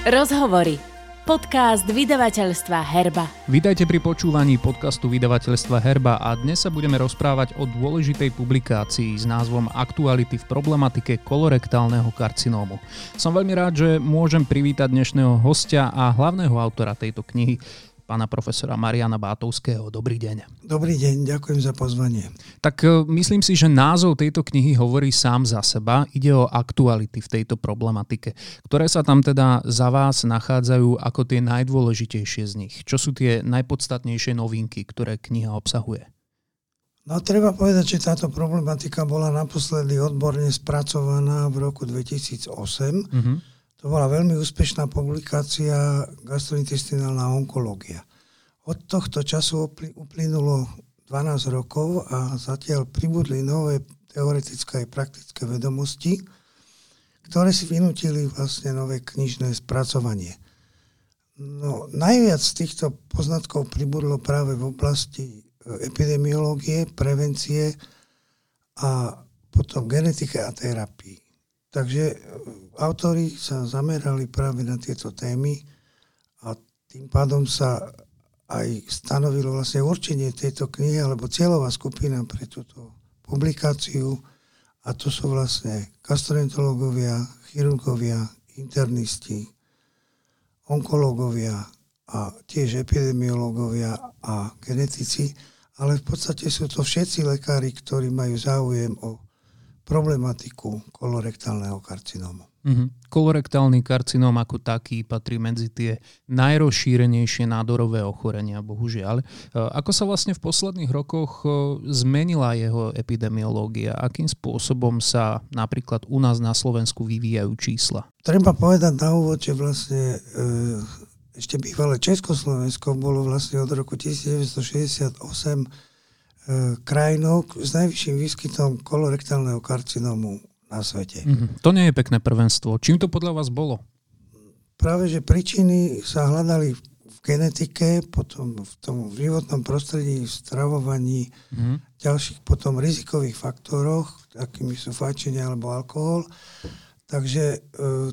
Rozhovory. Podcast vydavateľstva Herba. Vítajte pri počúvaní podcastu vydavateľstva Herba a dnes sa budeme rozprávať o dôležitej publikácii s názvom Aktuality v problematike kolorektálneho karcinómu. Som veľmi rád, že môžem privítať dnešného hostia a hlavného autora tejto knihy, pána profesora Mariana Bátovského. Dobrý deň. Dobrý deň, ďakujem za pozvanie. Tak e, myslím si, že názov tejto knihy hovorí sám za seba. Ide o aktuality v tejto problematike, ktoré sa tam teda za vás nachádzajú ako tie najdôležitejšie z nich. Čo sú tie najpodstatnejšie novinky, ktoré kniha obsahuje? No treba povedať, že táto problematika bola naposledy odborne spracovaná v roku 2008. Uh-huh to bola veľmi úspešná publikácia gastrointestinálna onkológia. Od tohto času uplynulo 12 rokov a zatiaľ pribudli nové teoretické aj praktické vedomosti, ktoré si vynutili vlastne nové knižné spracovanie. No, najviac týchto poznatkov pribudlo práve v oblasti e, epidemiológie, prevencie a potom genetike a terapii. Takže e, autori sa zamerali práve na tieto témy a tým pádom sa aj stanovilo vlastne určenie tejto knihy alebo cieľová skupina pre túto publikáciu a to sú vlastne gastroenterológovia, chirurgovia, internisti, onkológovia a tiež epidemiológovia a genetici, ale v podstate sú to všetci lekári, ktorí majú záujem o problematiku kolorektálneho karcinómu. Mm-hmm. Kolorektálny karcinóm ako taký patrí medzi tie najrozšírenejšie nádorové ochorenia, bohužiaľ. E, ako sa vlastne v posledných rokoch e, zmenila jeho epidemiológia? Akým spôsobom sa napríklad u nás na Slovensku vyvíjajú čísla? Treba povedať na úvod, že vlastne e, ešte bývalé Československo bolo vlastne od roku 1968 E, krajinou s najvyšším výskytom kolorektálneho karcinómu na svete. Mm-hmm. To nie je pekné prvenstvo. Čím to podľa vás bolo? Práve, že príčiny sa hľadali v genetike, potom v tom životnom prostredí, v stravovaní, mm-hmm. ďalších potom rizikových faktoroch, akými sú fajčenie alebo alkohol. Takže e,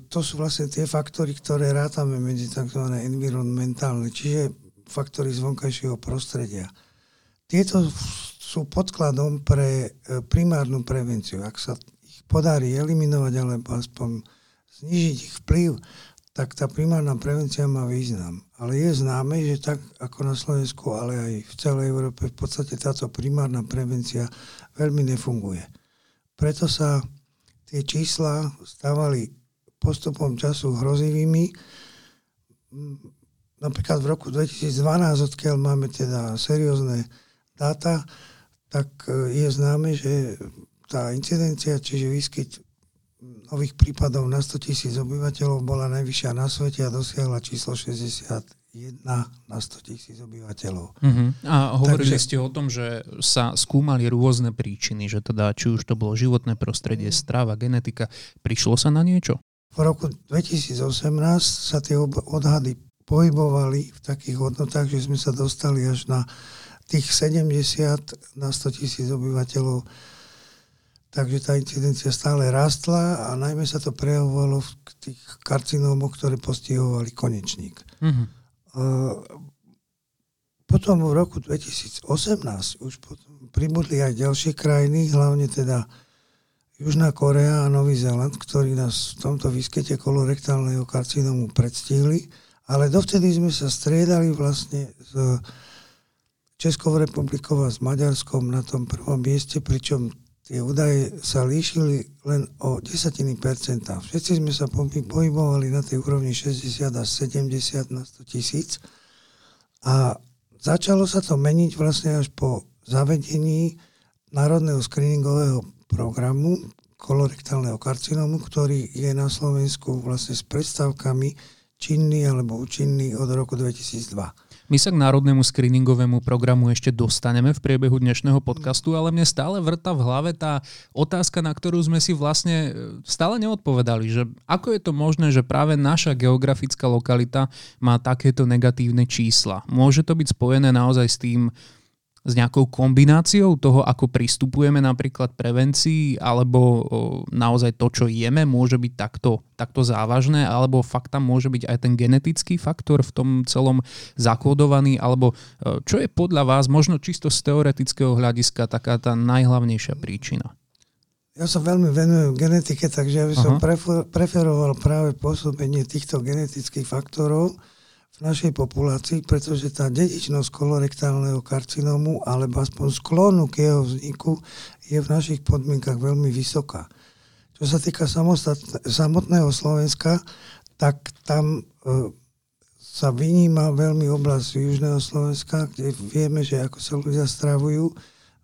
to sú vlastne tie faktory, ktoré rátame medzi tzv. environmentálne, čiže faktory z vonkajšieho prostredia. Tieto sú podkladom pre e, primárnu prevenciu. Ak sa podarí eliminovať alebo aspoň znižiť ich vplyv, tak tá primárna prevencia má význam. Ale je známe, že tak ako na Slovensku, ale aj v celej Európe v podstate táto primárna prevencia veľmi nefunguje. Preto sa tie čísla stávali postupom času hrozivými. Napríklad v roku 2012, odkiaľ máme teda seriózne dáta, tak e, je známe, že tá incidencia, čiže výskyt nových prípadov na 100 tisíc obyvateľov bola najvyššia na svete a dosiahla číslo 61 na 100 tisíc obyvateľov. Uh-huh. A hovorili Takže, ste o tom, že sa skúmali rôzne príčiny, že teda či už to bolo životné prostredie, strava, genetika. Prišlo sa na niečo? V roku 2018 sa tie odhady pohybovali v takých hodnotách, že sme sa dostali až na tých 70 na 100 tisíc obyvateľov. Takže tá incidencia stále rastla a najmä sa to prejavovalo v tých karcinómoch, ktoré postihovali konečník. Mm-hmm. Potom v roku 2018 už potom pribudli aj ďalšie krajiny, hlavne teda Južná Korea a Nový Zéland, ktorí nás v tomto výskyte kolorektálneho karcinómu predstihli, ale dovtedy sme sa striedali vlastne s Českou republikou a s Maďarskom na tom prvom mieste, pričom tie údaje sa líšili len o desatiny percenta. Všetci sme sa pohybovali na tej úrovni 60 až 70 na 100 tisíc a začalo sa to meniť vlastne až po zavedení národného screeningového programu kolorektálneho karcinómu, ktorý je na Slovensku vlastne s predstavkami činný alebo účinný od roku 2002. My sa k národnému screeningovému programu ešte dostaneme v priebehu dnešného podcastu, ale mne stále vrta v hlave tá otázka, na ktorú sme si vlastne e, stále neodpovedali, že ako je to možné, že práve naša geografická lokalita má takéto negatívne čísla. Môže to byť spojené naozaj s tým s nejakou kombináciou toho, ako pristupujeme napríklad prevencii, alebo naozaj to, čo jeme, môže byť takto, takto závažné, alebo fakt tam môže byť aj ten genetický faktor v tom celom zakódovaný, alebo čo je podľa vás možno čisto z teoretického hľadiska taká tá najhlavnejšia príčina? Ja sa veľmi venujem genetike, takže ja by som preferoval práve pôsobenie týchto genetických faktorov, našej populácii, pretože tá dedičnosť kolorektálneho karcinómu alebo aspoň sklonu k jeho vzniku je v našich podmienkach veľmi vysoká. Čo sa týka samotného Slovenska, tak tam e, sa vyníma veľmi oblasť južného Slovenska, kde vieme, že ako sa ľudia stravujú,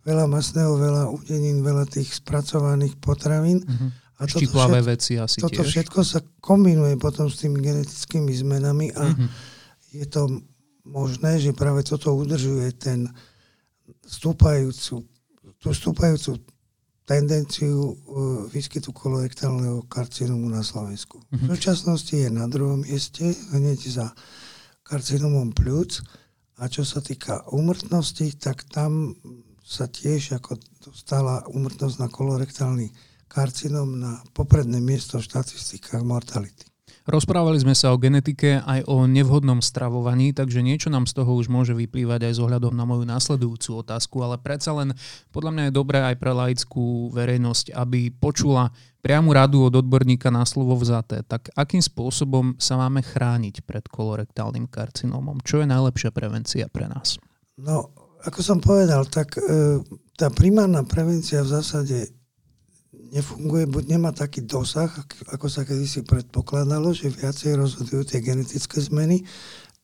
veľa masného, veľa udenín, veľa tých spracovaných potravín. Mm-hmm. A toto všetko, veci asi Toto tiež. všetko sa kombinuje potom s tými genetickými zmenami a mm-hmm je to možné, že práve toto udržuje ten stúpajúcu, tú stúpajúcu tendenciu e, výskytu kolorektálneho karcinómu na Slovensku. Mm-hmm. V súčasnosti je na druhom mieste, hneď za karcinómom pľúc. A čo sa týka úmrtnosti, tak tam sa tiež ako dostala úmrtnosť na kolorektálny karcinom na popredné miesto v štatistikách mortality. Rozprávali sme sa o genetike aj o nevhodnom stravovaní, takže niečo nám z toho už môže vyplývať aj s ohľadom na moju následujúcu otázku, ale predsa len podľa mňa je dobré aj pre laickú verejnosť, aby počula priamu radu od odborníka na slovo vzaté. Tak akým spôsobom sa máme chrániť pred kolorektálnym karcinómom? Čo je najlepšia prevencia pre nás? No, ako som povedal, tak e, tá primárna prevencia v zásade nefunguje, buď nemá taký dosah, ako sa kedysi predpokladalo, že viacej rozhodujú tie genetické zmeny,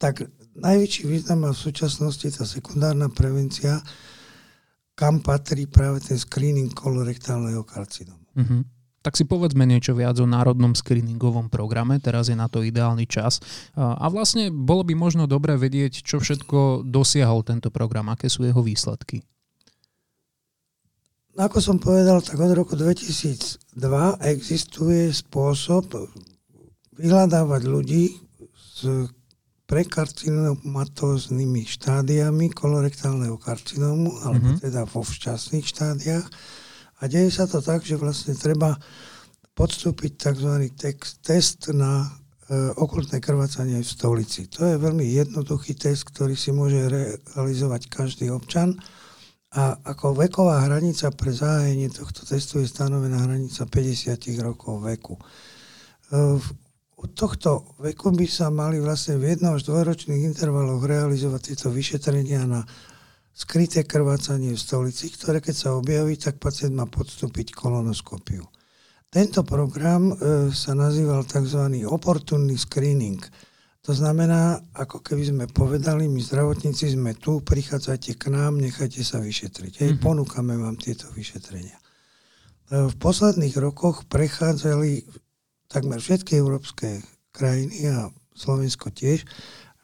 tak najväčší význam má v súčasnosti tá sekundárna prevencia, kam patrí práve ten screening kolorektálneho karcinómu. Mm-hmm. Tak si povedzme niečo viac o národnom screeningovom programe, teraz je na to ideálny čas. A vlastne bolo by možno dobré vedieť, čo všetko dosiahol tento program, aké sú jeho výsledky. Ako som povedal, tak od roku 2002 existuje spôsob vyhľadávať ľudí s prekarcinomatóznymi štádiami kolorektálneho karcinómu, alebo mm-hmm. teda vo včasných štádiách. A deje sa to tak, že vlastne treba podstúpiť tzv. Text, test na e, okultné krvácanie v stolici. To je veľmi jednoduchý test, ktorý si môže realizovať každý občan a ako veková hranica pre zahájenie tohto testu je stanovená hranica 50 rokov veku. Od tohto veku by sa mali vlastne v jednom až dvojročných intervaloch realizovať tieto vyšetrenia na skryté krvácanie v stolici, ktoré keď sa objaví, tak pacient má podstúpiť kolonoskopiu. Tento program e, sa nazýval tzv. opportunný screening – to znamená, ako keby sme povedali, my zdravotníci sme tu, prichádzajte k nám, nechajte sa vyšetriť. Hej, mm-hmm. ponúkame vám tieto vyšetrenia. E, v posledných rokoch prechádzali takmer všetky európske krajiny a Slovensko tiež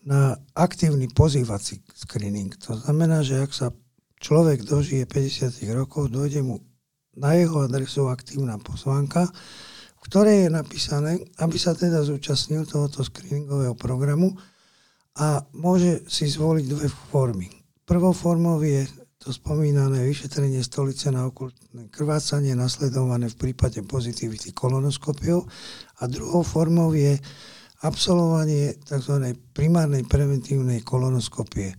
na aktívny pozývací screening. To znamená, že ak sa človek dožije 50 rokov, dojde mu na jeho adresu aktívna pozvánka, ktoré je napísané, aby sa teda zúčastnil tohoto screeningového programu a môže si zvoliť dve formy. Prvou formou je to spomínané vyšetrenie stolice na okultné krvácanie nasledované v prípade pozitivity kolonoskopiou a druhou formou je absolvovanie tzv. primárnej preventívnej kolonoskopie.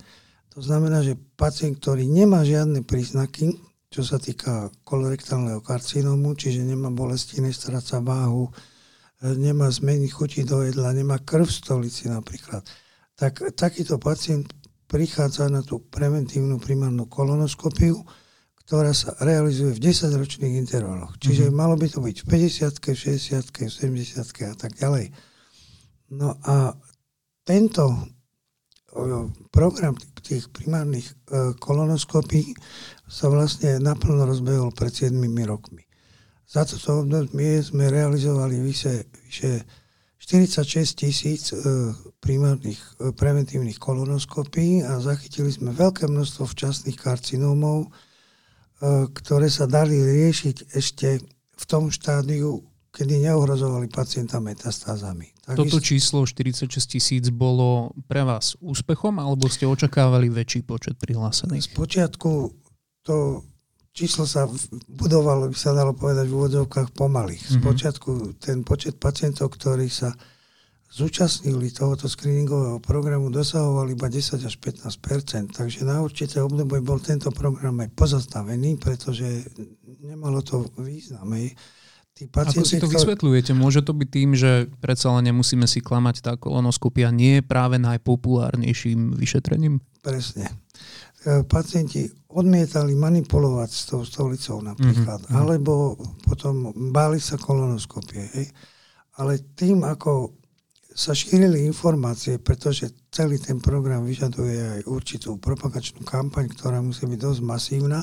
To znamená, že pacient, ktorý nemá žiadne príznaky čo sa týka kolorektálneho karcinómu, čiže nemá bolesti, nestráca váhu, e, nemá zmeny chuti do jedla, nemá krv v stolici napríklad, tak takýto pacient prichádza na tú preventívnu primárnu kolonoskopiu, ktorá sa realizuje v 10-ročných intervaloch. Čiže mm-hmm. malo by to byť v 50 v 60 v 70 a tak ďalej. No a tento program tých primárnych e, kolonoskopí sa vlastne naplno rozbehol pred 7 rokmi. Za toto obdobie sme realizovali vyše, vyše 46 tisíc e, primárnych e, preventívnych kolonoskopí a zachytili sme veľké množstvo včasných karcinómov, ktoré sa dali riešiť ešte v tom štádiu, kedy neohrozovali pacienta metastázami. Takisto... Toto číslo 46 tisíc bolo pre vás úspechom, alebo ste očakávali väčší počet prihlásených? Z počiatku to číslo sa budovalo, by sa dalo povedať v úvodzovkách pomaly. Z mm-hmm. ten počet pacientov, ktorí sa zúčastnili tohoto screeningového programu, dosahovali iba 10 až 15% takže na určité obdobie bol tento program aj pozastavený, pretože nemalo to význam. Tí pacienti, Ako si to vysvetľujete? Môže to byť tým, že predsa len nemusíme si klamať, tá kolonoskopia nie je práve najpopulárnejším vyšetrením? Presne. E, pacienti odmietali manipulovať s tou stolicou napríklad, mm-hmm. alebo potom báli sa kolonoskopie. Hej. Ale tým, ako sa šírili informácie, pretože celý ten program vyžaduje aj určitú propagačnú kampaň, ktorá musí byť dosť masívna,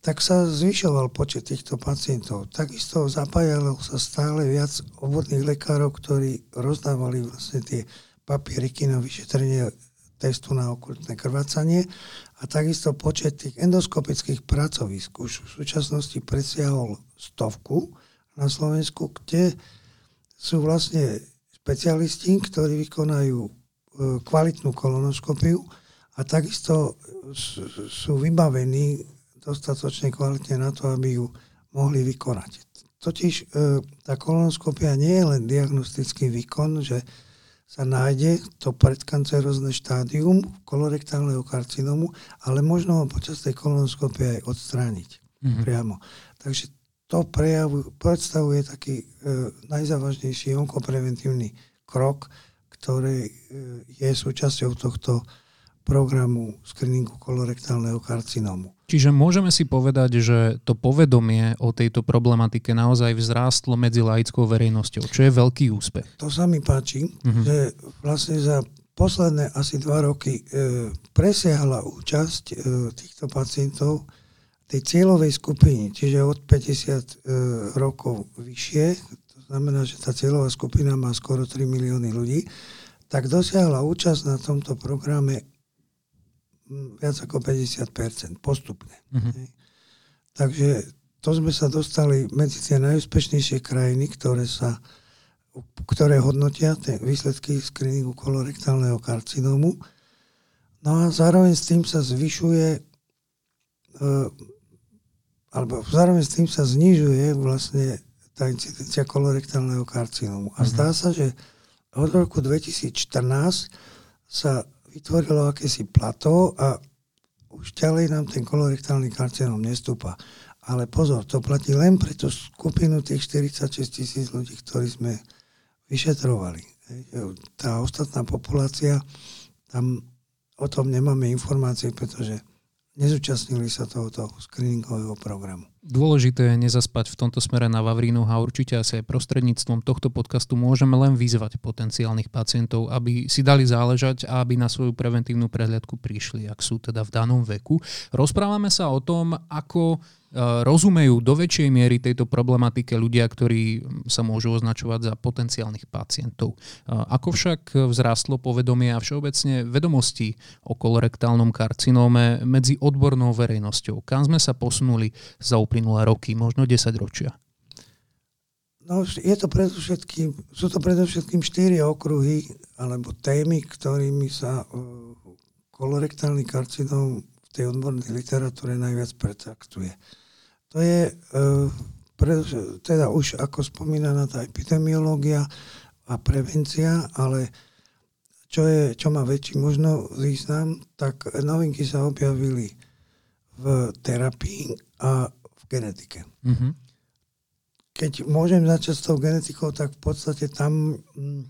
tak sa zvyšoval počet týchto pacientov. Takisto zapájalo sa stále viac obvodných lekárov, ktorí rozdávali vlastne tie papieriky na vyšetrenie testu na okultné krvácanie a takisto počet tých endoskopických pracovisk už v súčasnosti presiahol stovku na Slovensku, kde sú vlastne špecialisti, ktorí vykonajú e, kvalitnú kolonoskopiu a takisto sú vybavení dostatočne kvalitne na to, aby ju mohli vykonať. Totiž e, tá kolonoskopia nie je len diagnostický výkon, že sa nájde to predkancerozne štádium kolorektálneho karcinomu, ale možno ho počas tej kolonoskopie aj odstrániť mm-hmm. priamo. Takže to prejavu, predstavuje taký e, najzávažnejší onkopreventívny krok, ktorý e, je súčasťou tohto programu screeningu kolorektálneho karcinómu. Čiže môžeme si povedať, že to povedomie o tejto problematike naozaj vzrástlo medzi laickou verejnosťou, čo je veľký úspech. To sa mi páči, uh-huh. že vlastne za posledné asi dva roky e, presiahla účasť e, týchto pacientov tej cieľovej skupiny, čiže od 50 e, rokov vyššie, to znamená, že tá cieľová skupina má skoro 3 milióny ľudí, tak dosiahla účasť na tomto programe viac ako 50% postupne. Mm-hmm. Takže to sme sa dostali medzi tie najúspešnejšie krajiny, ktoré sa ktoré hodnotia tie výsledky screeningu kolorektálneho karcinómu. No a zároveň s tým sa zvyšuje e, alebo zároveň s tým sa znižuje vlastne tá incidencia kolorektálneho karcinómu. A mm-hmm. zdá sa, že od roku 2014 sa vytvorilo akési plato a už ďalej nám ten kolorektálny karcinóm nestúpa. Ale pozor, to platí len pre tú skupinu tých 46 tisíc ľudí, ktorí sme vyšetrovali. Tá ostatná populácia, tam o tom nemáme informácie, pretože nezúčastnili sa tohoto screeningového programu. Dôležité je nezaspať v tomto smere na Vavrínu a určite asi aj prostredníctvom tohto podcastu môžeme len vyzvať potenciálnych pacientov, aby si dali záležať a aby na svoju preventívnu prehliadku prišli, ak sú teda v danom veku. Rozprávame sa o tom, ako rozumejú do väčšej miery tejto problematike ľudia, ktorí sa môžu označovať za potenciálnych pacientov. Eh, ako však vzrástlo povedomie a všeobecne vedomosti o kolorektálnom karcinóme medzi odbornou verejnosťou? Kam sme sa posunuli za uplynulé roky, možno 10 ročia? No, je to predovšetkým, sú to predovšetkým štyri okruhy alebo témy, ktorými sa uh, kolorektálny karcinóm v tej odbornej literatúre najviac pretraktuje. To je e, teda už ako spomínaná tá epidemiológia a prevencia, ale čo, je, čo má väčší možno význam, tak novinky sa objavili v terapii a v genetike. Mm-hmm. Keď môžem začať s tou genetikou, tak v podstate tam mm,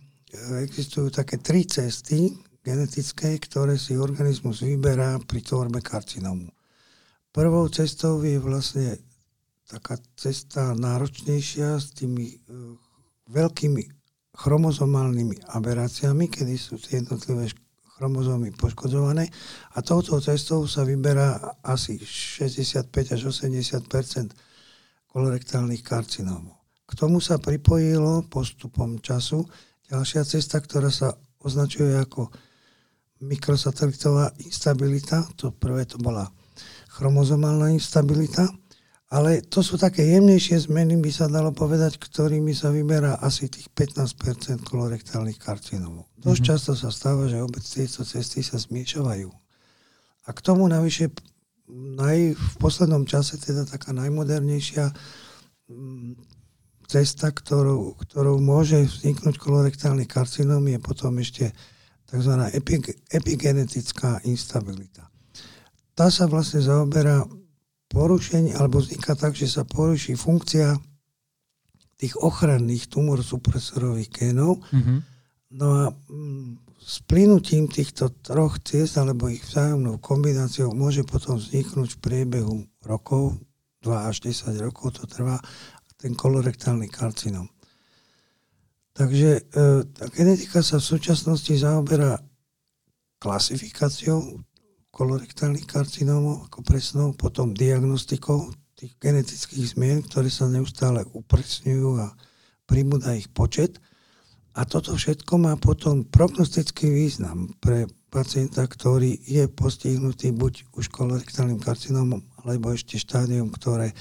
existujú také tri cesty genetické, ktoré si organizmus vyberá pri tvorbe karcinómu. Prvou cestou je vlastne taká cesta náročnejšia s tými uh, veľkými chromozomálnymi aberáciami, kedy sú tie jednotlivé chromozómy poškodzované a touto cestou sa vyberá asi 65 až 80% kolorektálnych karcinómov. K tomu sa pripojilo postupom času ďalšia cesta, ktorá sa označuje ako mikrosatelitová instabilita. To prvé to bola chromozomálna instabilita Ale to sú také jemnejšie zmeny, by sa dalo povedať, ktorými sa vyberá asi tých 15% kolorektálnych karcinómov. Dosť mm-hmm. často sa stáva, že obec tieto cesty sa zmiešavajú. A k tomu navyše naj, v poslednom čase teda taká najmodernejšia mm, cesta, ktorou, ktorou môže vzniknúť kolorektálny karcinóm, je potom ešte tzv. epigenetická instabilita. Tá sa vlastne zaoberá porušenie, alebo vzniká tak, že sa poruší funkcia tých ochranných tumorosupresorových génov. Mm-hmm. No a mm, s plynutím týchto troch ciest alebo ich vzájomnou kombináciou môže potom vzniknúť v priebehu rokov, 2 až 10 rokov to trvá, ten kolorektálny karcinom. Takže e, tá genetika sa v súčasnosti zaoberá klasifikáciou kolorektálnych karcinómov ako presnou, potom diagnostikou tých genetických zmien, ktoré sa neustále upresňujú a pribúda ich počet. A toto všetko má potom prognostický význam pre pacienta, ktorý je postihnutý buď už kolorektálnym karcinómom, alebo ešte štádium, ktoré e,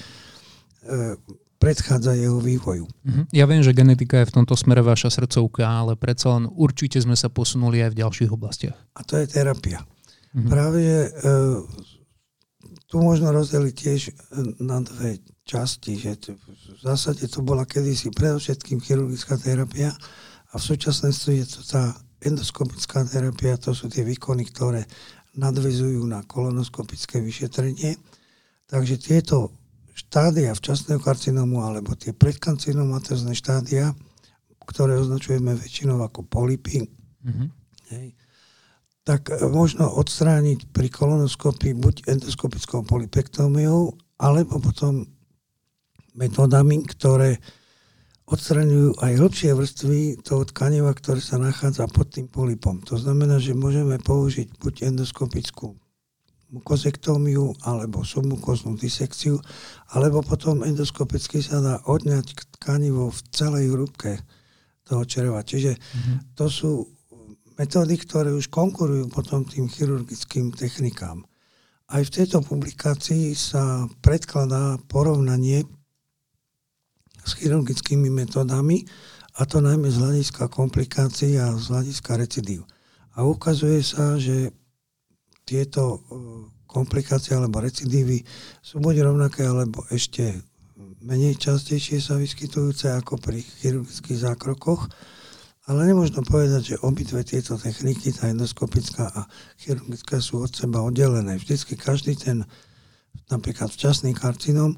predchádza jeho vývoju. Mhm. Ja viem, že genetika je v tomto smere vaša srdcovka, ale predsa len určite sme sa posunuli aj v ďalších oblastiach. A to je terapia. Mm-hmm. Práve, e, tu možno rozdeliť tiež e, na dve časti, že v zásade to bola kedysi predovšetkým chirurgická terapia a v súčasnosti je to tá endoskopická terapia, to sú tie výkony, ktoré nadvezujú na kolonoskopické vyšetrenie. Takže tieto štádia včasného karcinómu alebo tie predkarcinomatezné štádia, ktoré označujeme väčšinou ako polipy, mm-hmm. hej, tak e, možno odstrániť pri kolonoskopii buď endoskopickou polypektómiou, alebo potom metodami, ktoré odstraňujú aj hĺbšie vrstvy toho tkaniva, ktoré sa nachádza pod tým polypom. To znamená, že môžeme použiť buď endoskopickú mukozektómiu alebo submukoznú disekciu, alebo potom endoskopicky sa dá odňať tkanivo v celej hrúbke toho čreva. Čiže mm-hmm. to sú metódy, ktoré už konkurujú potom tým chirurgickým technikám. Aj v tejto publikácii sa predkladá porovnanie s chirurgickými metódami, a to najmä z hľadiska komplikácií a z hľadiska recidív. A ukazuje sa, že tieto e, komplikácie alebo recidívy sú buď rovnaké, alebo ešte menej častejšie sa vyskytujúce ako pri chirurgických zákrokoch. Ale nemôžno povedať, že obidve tieto techniky, tá endoskopická a chirurgická sú od seba oddelené. Vždycky každý ten napríklad včasný karcinom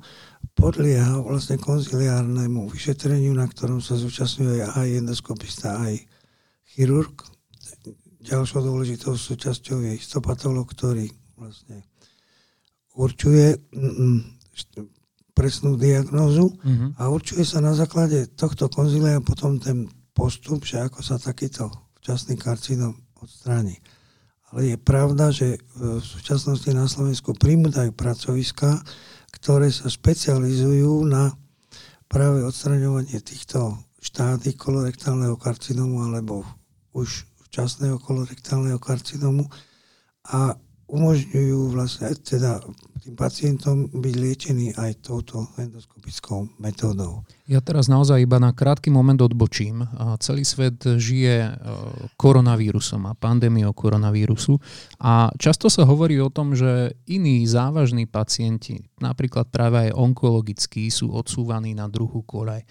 podlieha vlastne konziliárnemu vyšetreniu, na ktorom sa zúčastňuje aj endoskopista, aj chirurg. Ďalšou dôležitou súčasťou je histopatolog, ktorý vlastne určuje mm, mm, presnú diagnózu mm-hmm. a určuje sa na základe tohto konzilia potom ten postup, že ako sa takýto včasný karcinom odstráni. Ale je pravda, že v súčasnosti na Slovensku primúdajú pracoviska, ktoré sa špecializujú na práve odstraňovanie týchto štády kolorektálneho karcinomu alebo už včasného kolorektálneho karcinomu a umožňujú vlastne teda tým pacientom byť liečený aj touto endoskopickou metódou. Ja teraz naozaj iba na krátky moment odbočím. Celý svet žije e, koronavírusom a pandémiou koronavírusu a často sa hovorí o tom, že iní závažní pacienti, napríklad práve aj onkologickí, sú odsúvaní na druhú kolej.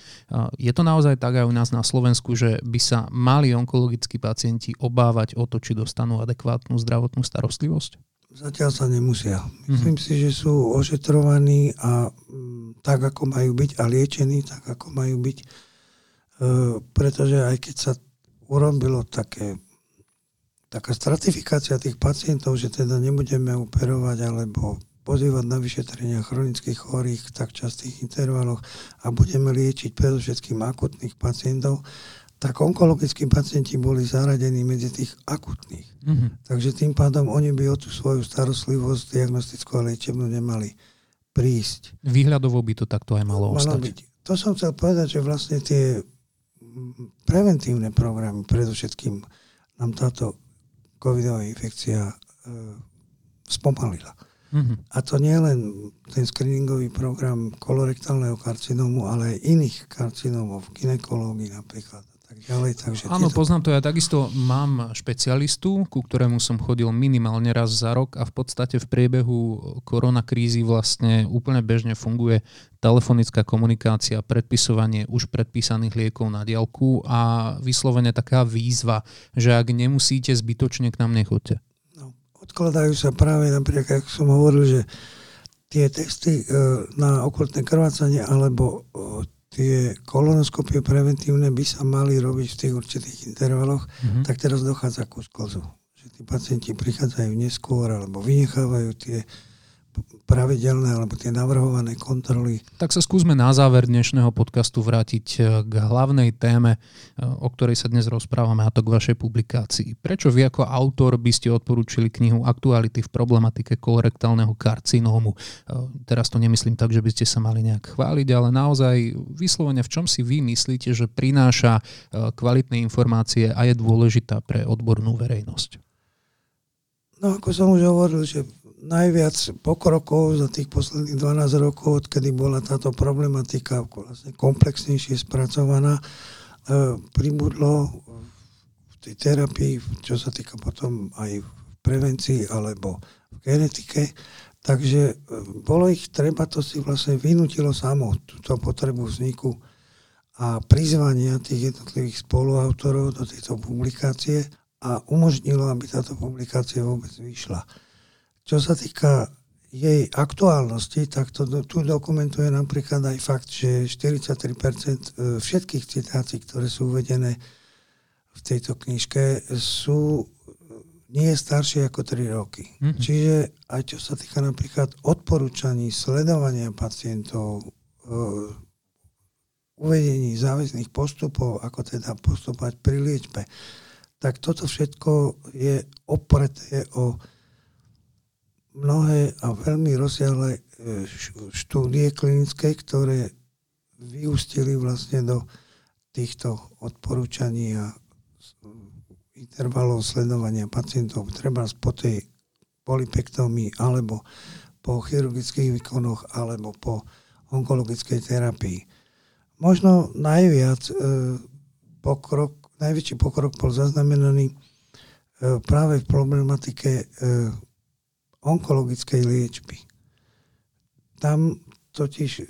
Je to naozaj tak aj u nás na Slovensku, že by sa mali onkologickí pacienti obávať o to, či dostanú adekvátnu zdravotnú starostlivosť? Zatiaľ sa nemusia. Myslím mm-hmm. si, že sú ošetrovaní a m, mm, tak, ako majú byť a liečení, tak, ako majú byť. E, pretože aj keď sa urobilo také, taká stratifikácia tých pacientov, že teda nebudeme operovať alebo pozývať na vyšetrenia chronických chorých v tak častých intervaloch a budeme liečiť predovšetkým akutných pacientov, tak onkologickí pacienti boli zaradení medzi tých akutných. Mm-hmm. Takže tým pádom oni by o tú svoju starostlivosť diagnostickú a liečebnú nemali prísť. Výhľadovo by to takto aj malo, malo ostať. Byť. To som chcel povedať, že vlastne tie preventívne programy, predovšetkým nám táto covidová infekcia e, spomalila. Uh-huh. A to nie len ten screeningový program kolorektálneho karcinómu, ale aj iných karcinómov, ginekológii napríklad ďalej. Takže Áno, tieto... poznám to. Ja takisto mám špecialistu, ku ktorému som chodil minimálne raz za rok a v podstate v priebehu koronakrízy vlastne úplne bežne funguje telefonická komunikácia, predpisovanie už predpísaných liekov na diálku a vyslovene taká výzva, že ak nemusíte zbytočne k nám nechoďte. No, odkladajú sa práve napríklad, ako som hovoril, že tie testy e, na okultné krvácanie alebo tie kolonoskopie preventívne by sa mali robiť v tých určitých intervaloch, mm-hmm. tak teraz dochádza ku sklzu. Že tí pacienti prichádzajú neskôr alebo vynechávajú tie pravidelné alebo tie navrhované kontroly. Tak sa skúsme na záver dnešného podcastu vrátiť e, k hlavnej téme, e, o ktorej sa dnes rozprávame, a to k vašej publikácii. Prečo vy ako autor by ste odporúčili knihu Aktuality v problematike kolorektálneho karcinómu? E, teraz to nemyslím tak, že by ste sa mali nejak chváliť, ale naozaj vyslovene v čom si vy myslíte, že prináša kvalitné informácie a je dôležitá pre odbornú verejnosť? No ako som už hovoril, že najviac pokrokov za tých posledných 12 rokov, odkedy bola táto problematika vlastne komplexnejšie spracovaná, e, pribudlo v tej terapii, čo sa týka potom aj v prevencii alebo v genetike. Takže e, bolo ich treba, to si vlastne vynutilo samo túto potrebu vzniku a prizvania tých jednotlivých spoluautorov do tejto publikácie a umožnilo, aby táto publikácia vôbec vyšla. Čo sa týka jej aktuálnosti, tak to tu dokumentuje napríklad aj fakt, že 43% e, všetkých citácií, ktoré sú uvedené v tejto knižke, sú nie staršie ako 3 roky. Mm-hmm. Čiže aj čo sa týka napríklad odporúčaní, sledovania pacientov, uh, uvedení záväzných postupov, ako teda postupovať pri liečbe, tak toto všetko je opreté o mnohé a veľmi rozsiahle e, štúdie klinické, ktoré vyústili vlastne do týchto odporúčaní a intervalov sledovania pacientov, treba po tej polypektomii alebo po chirurgických výkonoch alebo po onkologickej terapii. Možno najviac e, pokrok, najväčší pokrok bol zaznamenaný e, práve v problematike onkologickej liečby. Tam totiž e,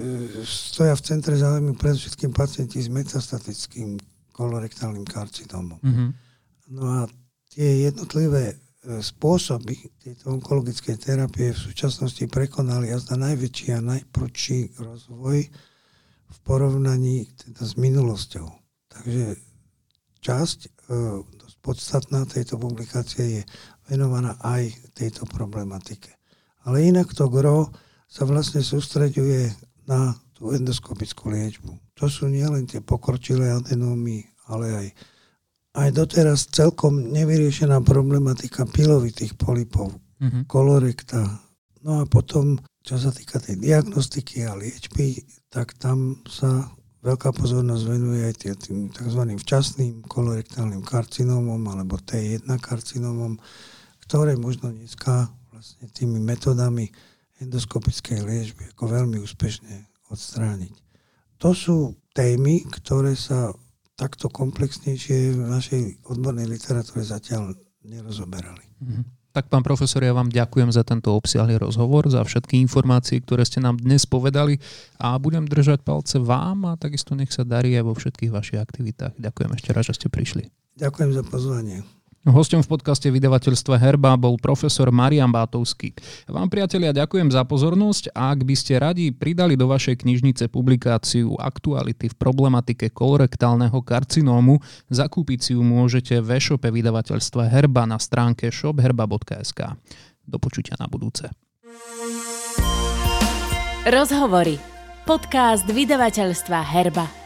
stoja v centre záujmu predovšetkým pacienti s metastatickým kolorektálnym karcinómom. Mm-hmm. No a tie jednotlivé e, spôsoby tejto onkologickej terapie v súčasnosti prekonali azda najväčší a najprudší rozvoj v porovnaní teda s minulosťou. Takže časť e, podstatná tejto publikácie je venovaná aj tejto problematike. Ale inak to gro sa vlastne sústreďuje na tú endoskopickú liečbu. To sú nielen tie pokročilé adenómy, ale aj, aj doteraz celkom nevyriešená problematika pilovitých polipov, mm-hmm. kolorekta. No a potom, čo sa týka tej diagnostiky a liečby, tak tam sa veľká pozornosť venuje aj tým tzv. včasným kolorektálnym karcinómom alebo T1 karcinómom, ktoré možno dneska vlastne tými metodami endoskopickej liečby ako veľmi úspešne odstrániť. To sú témy, ktoré sa takto komplexnejšie v našej odbornej literatúre zatiaľ nerozoberali. Mm-hmm. Tak pán profesor, ja vám ďakujem za tento obsiahly rozhovor, za všetky informácie, ktoré ste nám dnes povedali a budem držať palce vám a takisto nech sa darí aj vo všetkých vašich aktivitách. Ďakujem ešte raz, že ste prišli. Ďakujem za pozvanie. Hostom v podcaste vydavateľstva Herba bol profesor Marian Bátovský. Vám priatelia ďakujem za pozornosť a ak by ste radi pridali do vašej knižnice publikáciu Aktuality v problematike kolorektálneho karcinómu, zakúpiť si ju môžete v e-shope vydavateľstva Herba na stránke shopherba.sk. Do počutia na budúce. Rozhovory. Podcast vydavateľstva Herba.